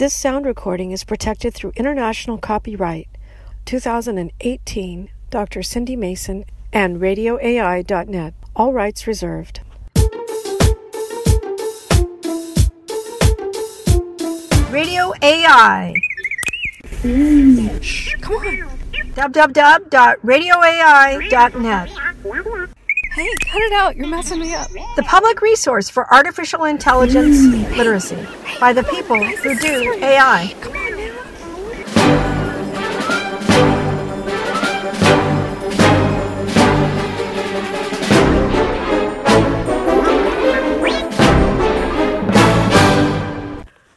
This sound recording is protected through international copyright 2018 Dr. Cindy Mason and RadioAI.net. All rights reserved. Radio AI. Shh, come on. www.radioai.net. Hey, cut it out. You're messing me up. The public resource for artificial intelligence literacy by the people who do AI. Come on now.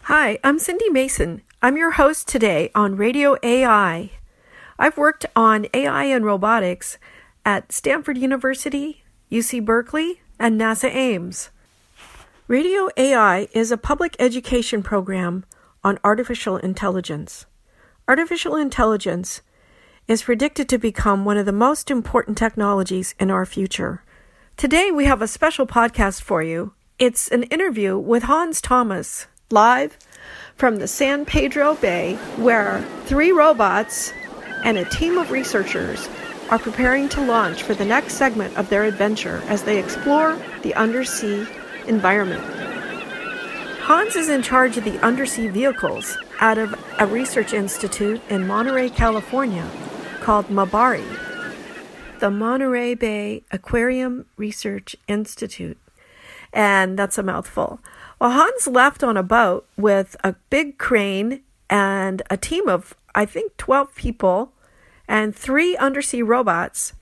Hi, I'm Cindy Mason. I'm your host today on Radio AI. I've worked on AI and robotics at Stanford University, UC Berkeley, and NASA Ames. Radio AI is a public education program on artificial intelligence. Artificial intelligence is predicted to become one of the most important technologies in our future. Today, we have a special podcast for you. It's an interview with Hans Thomas, live from the San Pedro Bay, where three robots and a team of researchers are preparing to launch for the next segment of their adventure as they explore the undersea environment. Hans is in charge of the undersea vehicles out of a research institute in Monterey, California called MBARI, the Monterey Bay Aquarium Research Institute. And that's a mouthful. Well, Hans left on a boat with a big crane and a team of, I think, 12 people and three undersea robots.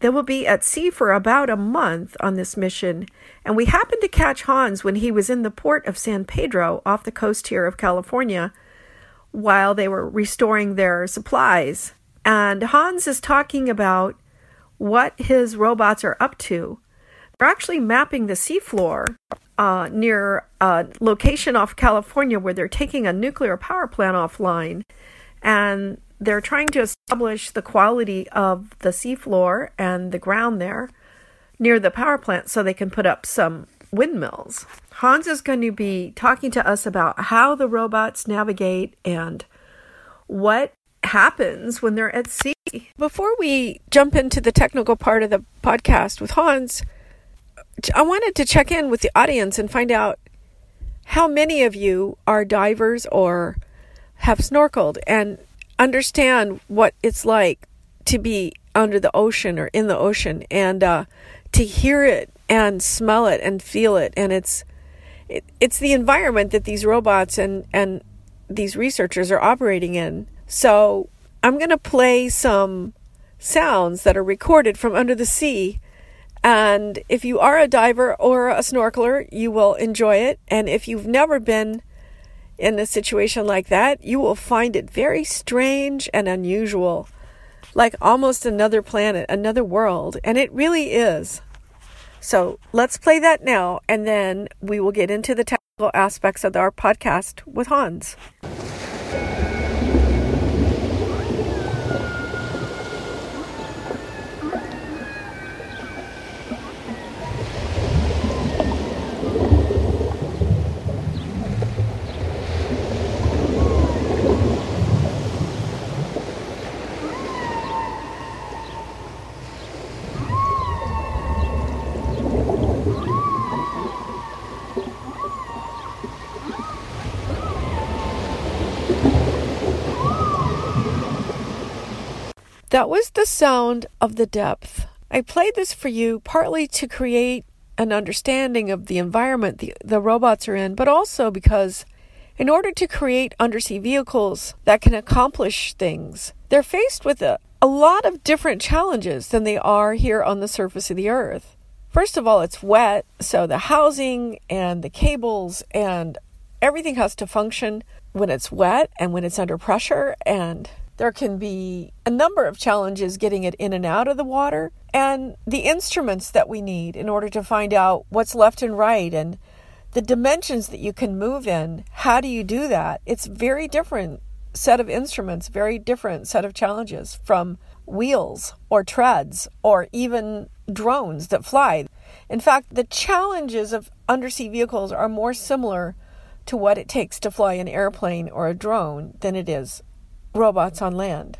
They will be at sea for about a month on this mission, and we happened to catch Hans when he was in the port of San Pedro off the coast here of California while they were restoring their supplies. And Hans is talking about what his robots are up to. They're actually mapping the seafloor uh, near a location off California where they're taking a nuclear power plant offline. And they're trying to establish the quality of the seafloor and the ground there near the power plant so they can put up some windmills. Hans is going to be talking to us about how the robots navigate and what happens when they're at sea. Before we jump into the technical part of the podcast with Hans, I wanted to check in with the audience and find out how many of you are divers or have snorkeled and understand what it's like to be under the ocean or in the ocean and uh, to hear it and smell it and feel it. And it's it, it's the environment that these robots and and these researchers are operating in. So i'm going to play some sounds that are recorded from under the sea. And if you are a diver or a snorkeler you will enjoy it. And if you've never been in a situation like that, you will find it very strange and unusual, like almost another planet, another world. And it really is. So let's play that now, and then we will get into the technical aspects of our podcast with Hans. That was the sound of the depth. I played this for you partly to create an understanding of the environment the, the robots are in, but also because in order to create undersea vehicles that can accomplish things, they're faced with a, a lot of different challenges than they are here on the surface of the earth. First of all, it's wet, so the housing and the cables and everything has to function when it's wet and when it's under pressure and there can be a number of challenges getting it in and out of the water, and the instruments that we need in order to find out what's left and right and the dimensions that you can move in. How do you do that? It's very different set of instruments, very different set of challenges from wheels or treads or even drones that fly. In fact, the challenges of undersea vehicles are more similar to what it takes to fly an airplane or a drone than it is robots on land.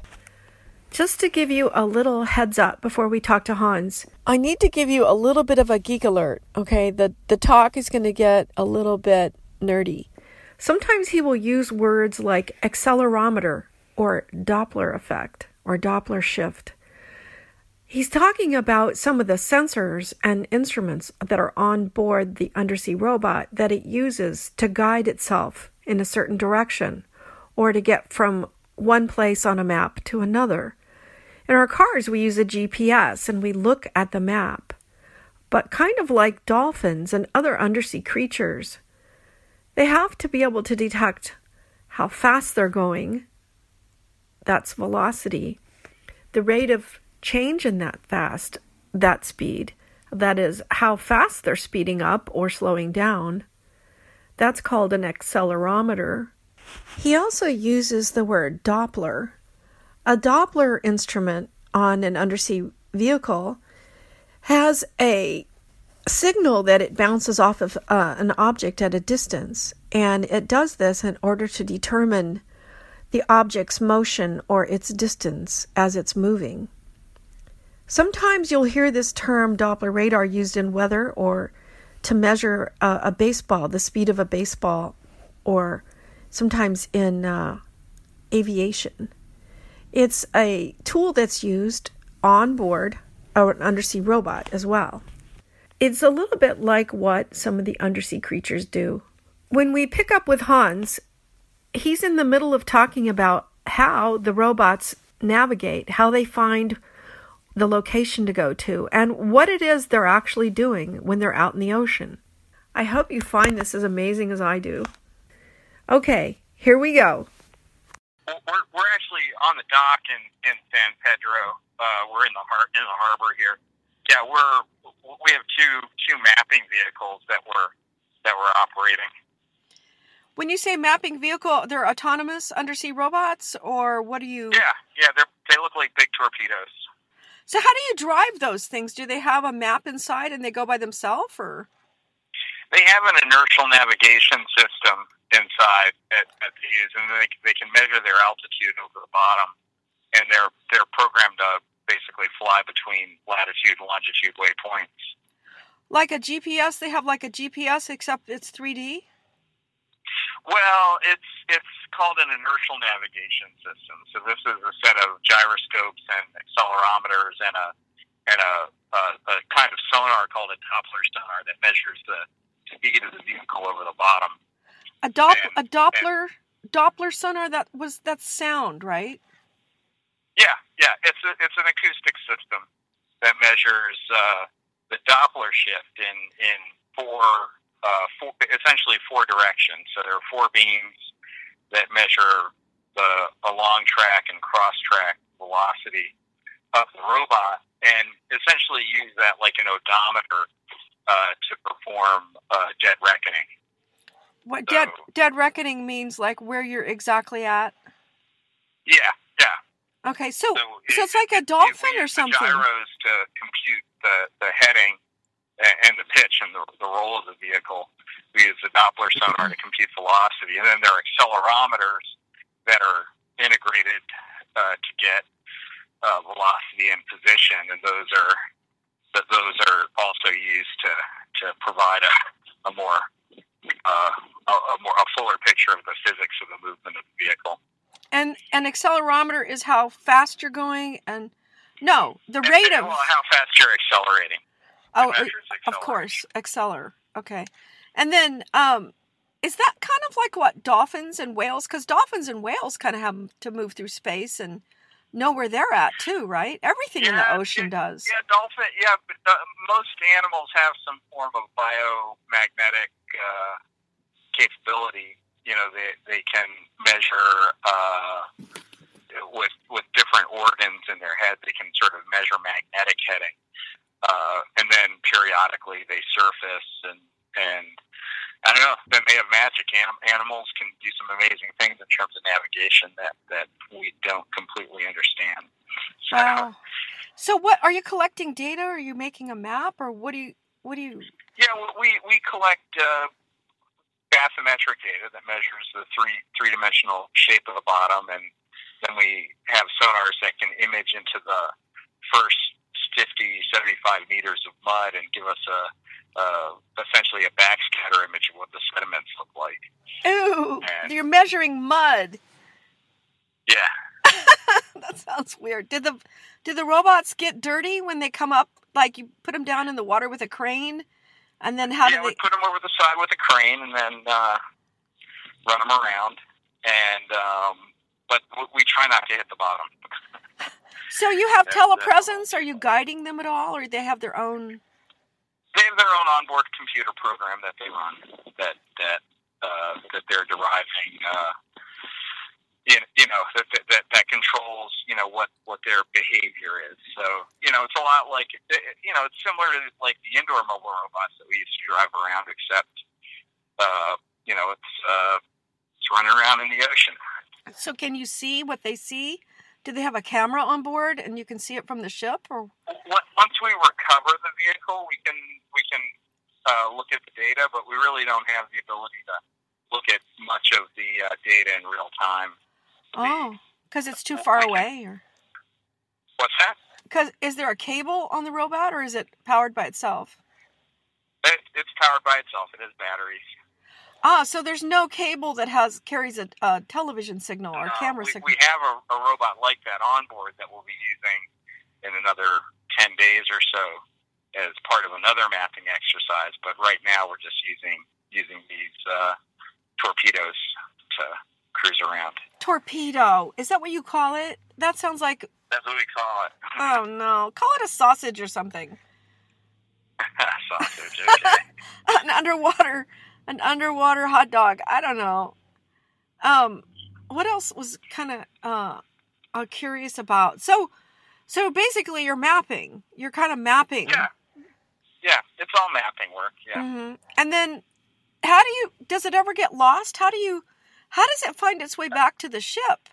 Just to give you a little heads up before we talk to Hans, I need to give you a little bit of a geek alert, okay? The the talk is going to get a little bit nerdy. Sometimes he will use words like accelerometer or Doppler effect or Doppler shift. He's talking about some of the sensors and instruments that are on board the undersea robot that it uses to guide itself in a certain direction or to get from one place on a map to another. In our cars, we use a GPS and we look at the map. But kind of like dolphins and other undersea creatures, they have to be able to detect how fast they're going. That's velocity. The rate of change in that fast, that speed, that is, how fast they're speeding up or slowing down. That's called an accelerometer. He also uses the word Doppler a Doppler instrument on an undersea vehicle has a signal that it bounces off of uh, an object at a distance, and it does this in order to determine the object's motion or its distance as it's moving. Sometimes you'll hear this term Doppler radar used in weather or to measure uh, a baseball, the speed of a baseball, or sometimes in uh, aviation. It's a tool that's used on board an undersea robot as well. It's a little bit like what some of the undersea creatures do. When we pick up with Hans, he's in the middle of talking about how the robots navigate, how they find the location to go to, and what it is they're actually doing when they're out in the ocean. I hope you find this as amazing as I do. Okay, here we go we're we're actually on the dock in in San Pedro. Uh, we're in the har- in the harbor here. Yeah, we're we have two two mapping vehicles that we're that we're operating. When you say mapping vehicle, they're autonomous undersea robots, or what do you? Yeah, yeah, they they look like big torpedoes. So how do you drive those things? Do they have a map inside and they go by themselves, or? They have an inertial navigation system inside at, at these, and they they can measure their altitude over the bottom, and they're they're programmed to basically fly between latitude and longitude waypoints. Like a GPS, they have like a GPS except it's 3D. Well, it's it's called an inertial navigation system. So this is a set of gyroscopes and accelerometers and a and a, a, a kind of sonar called a Doppler sonar that measures the speed of the vehicle over the bottom. A, dop- and, a Doppler and, Doppler sonar that was that sound, right? Yeah, yeah. It's a, it's an acoustic system that measures uh, the Doppler shift in in four, uh, four essentially four directions. So there are four beams that measure the along track and cross track velocity of the robot, and essentially use that like an odometer uh, to perform uh, dead reckoning. What so, dead dead reckoning means like where you're exactly at. Yeah, yeah. Okay, so so, so it's like a dolphin or something. Gyros to compute the the heading and the pitch and the, the roll of the vehicle. We use the Doppler sonar to compute velocity, and then there are accelerometers that are integrated uh, to get uh, velocity and position, and those are that those are also used to to provide a, a more uh, a, a, more a fuller picture of the physics of the movement of the vehicle. And an accelerometer is how fast you're going, and no, the rate of well, how fast you're accelerating. Oh, of course, acceler. Okay, and then um, is that kind of like what dolphins and whales? Because dolphins and whales kind of have to move through space and know where they're at too, right? Everything yeah, in the ocean it, does. Yeah, dolphin. Yeah, but uh, most animals have some form of biomagnetic uh, capability. You know, they they can measure uh, with with different organs in their head. They can sort of measure magnetic heading, uh, and then periodically they surface and and I don't know. Then they have magic. Anim- animals can do some amazing things in terms of navigation that that we don't completely understand. So, wow. So, what are you collecting data? Are you making a map, or what do you what do you? Yeah, we we collect uh, bathymetric data that measures the three three dimensional shape of the bottom, and then we have sonars that can image into the first 50, 75 meters of mud and give us a uh, essentially a backscatter image of what the sediments look like. Ooh, And- you're measuring mud. Yeah, that sounds weird. Did the did the robots get dirty when they come up? Like you put them down in the water with a crane, and then how yeah, do we they? put them over the side with a crane and then uh, run them around. And um, but we try not to hit the bottom. So you have telepresence? Are you guiding them at all, or do they have their own? They have their own onboard computer program that they run that that uh, that they're deriving. Uh, you you know that, that that that controls you know what what their behavior is. So you know it's a lot like you know it's similar to like the indoor mobile robots that we used to drive around, except uh, you know it's uh, it's running around in the ocean. So can you see what they see? Do they have a camera on board and you can see it from the ship, or once we recover the vehicle, we can we can uh, look at the data, but we really don't have the ability to look at much of the uh, data in real time. oh, because it's too far away, or What's that? because is there a cable on the robot, or is it powered by itself? It, it's powered by itself. It has batteries. Ah, so there's no cable that has carries a, a television signal or camera we, signal. we have a, a robot like that on board that we'll be using in another ten days or so as part of another mapping exercise. But right now, we're just using using these uh, torpedoes to cruise around. Torpedo. Is that what you call it? That sounds like That's what we call it. oh no. Call it a sausage or something. Sausage. Okay. an underwater an underwater hot dog. I don't know. Um what else was kind of uh, uh curious about? So so basically you're mapping. You're kind of mapping. Yeah. Yeah, it's all mapping work. Yeah. hmm And then how do you does it ever get lost? How do you how does it find its way back to the ship?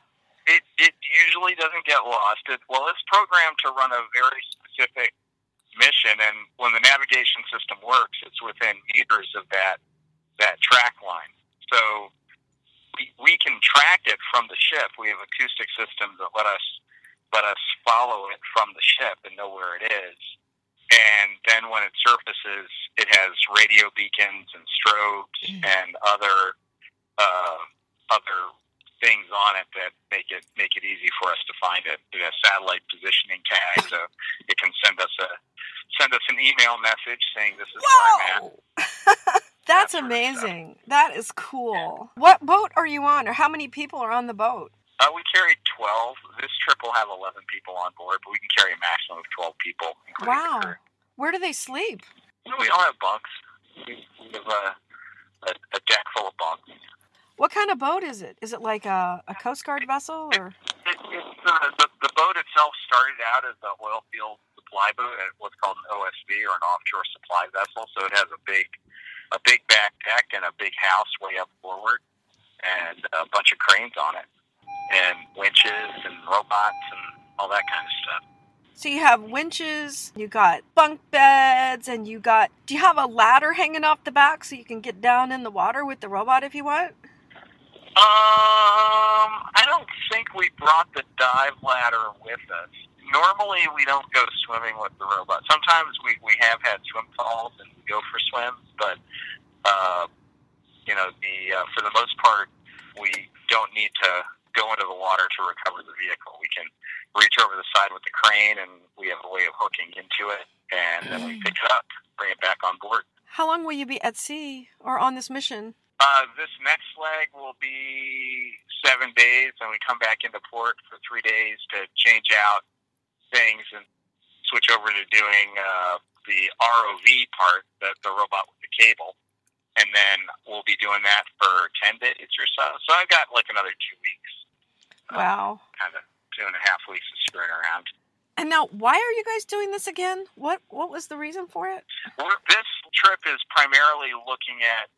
It it usually doesn't get lost. It, well, it's programmed to run a very specific mission, and when the navigation system works, it's within meters of that that track line. So we we can track it from the ship. We have acoustic systems that let us let us follow it from the ship and know where it is. And then when it surfaces, it has radio beacons and strobes Mm. and other uh, other things on it that make it make it easy for us to find it. It has satellite positioning tags, so it can send us a send us an email message saying this is where I'm at. That's That amazing. That is cool. What boat are you on, or how many people are on the boat? Uh, we carried 12. This trip will have 11 people on board, but we can carry a maximum of 12 people. Wow. Where do they sleep? We all have bunks. We have a, a, a deck full of bunks. What kind of boat is it? Is it like a, a Coast Guard vessel, or It, it's, uh, the, the boat itself started out as an oil field supply boat at what's called an OSV or an offshore supply vessel. So it has a big, a big back deck and a big house way up forward, and a bunch of cranes on it, and winches and robots and all that kind of stuff. so you have winches, you got bunk beds, and you got. Do you have a ladder hanging off the back so you can get down in the water with the robot if you want? Um, I don't think we brought the dive ladder with us. Normally, we don't go swimming with the robot. Sometimes we, we have had swim falls and we go for swims, but uh, you know, the uh, for the most part, we don't need to go into the water to recover the vehicle. We can reach over the side with the crane, and we have a way of hooking into it, and then we pick it up, bring it back on board. How long will you be at sea or on this mission? Uh, this next leg will be seven days, and we come back into port for three days to change out things and switch over to doing uh, the ROV part, the, the robot with the cable. And then we'll be doing that for 10 days or so. So I've got like another two weeks, Wow. kind of two and a half weeks of screwing around. And now, why are you guys doing this again? What What was the reason for it? Well, this trip is primarily looking at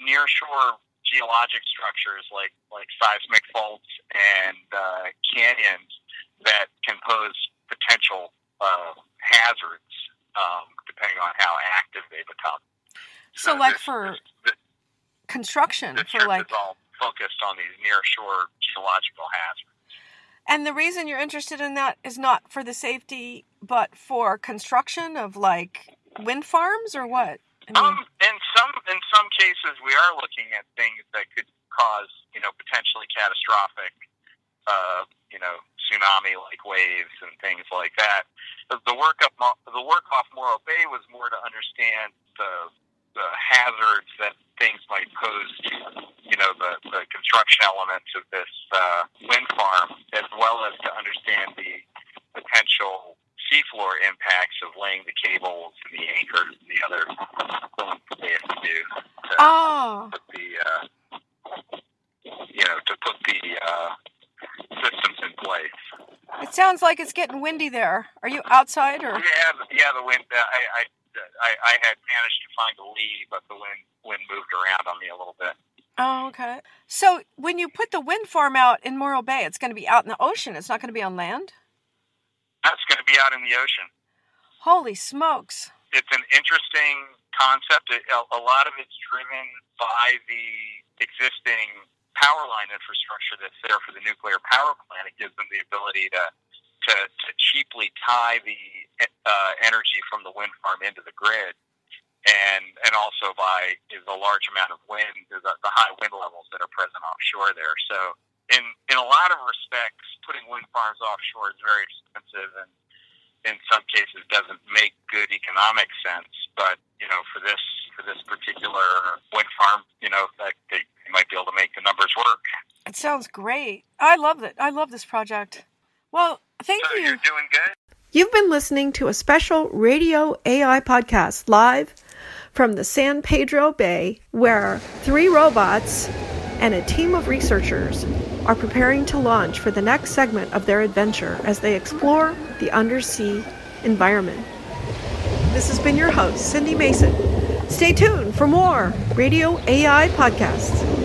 near shore geologic structures like like seismic faults and uh, canyons that can pose potential uh, hazards um, depending on how active they become. So, like this- for this- construction the for like all focused on these near shore geological hazards. and the reason you're interested in that is not for the safety but for construction of like wind farms or what? I mean, Um, in some in some cases, we are looking at things that could cause you know potentially catastrophic, uh, you know, tsunami like waves and things like that. The, the work up the work off Morro Bay was more to understand the the hazards that things might pose to you know the, the construction elements of this uh, wind farm, as well as to understand the potential seafloor impacts of laying the cables and the anchors and the other things that they have to do to oh, put the uh, you know to put the uh, systems in place. it sounds like it's getting windy there. Are you outside or? Yeah, yeah. The wind. Uh, I, I I I had managed to find a lee, but the wind wind moved around on me a little bit. Oh, okay. So when you put the wind farm out in Morro Bay, it's going to be out in the ocean. It's not going to be on land. That's going to be out in the ocean. Holy smokes! it's an interesting concept. A, a lot of it's driven by the existing power line infrastructure that's there for the nuclear power plant. It gives them the ability to to, to cheaply tie the uh, energy from the wind farm into the grid, and and also by the large amount of wind, the, the high wind levels that are present offshore there. So. In, in a lot of respects, putting wind farms offshore is very expensive, and in some cases doesn't make good economic sense. But you know, for this for this particular wind farm, you know, that they, they might be able to make the numbers work. It sounds great. I love it. I love this project. Well, thank So you. you're doing good. You've been listening to a special Radio AI podcast live from the San Pedro Bay, where three robots and a team of researchers are preparing to launch for the next segment of their adventure as they explore the undersea environment. This has been your host, Cindy Mason. Stay tuned for more Radio AI podcasts.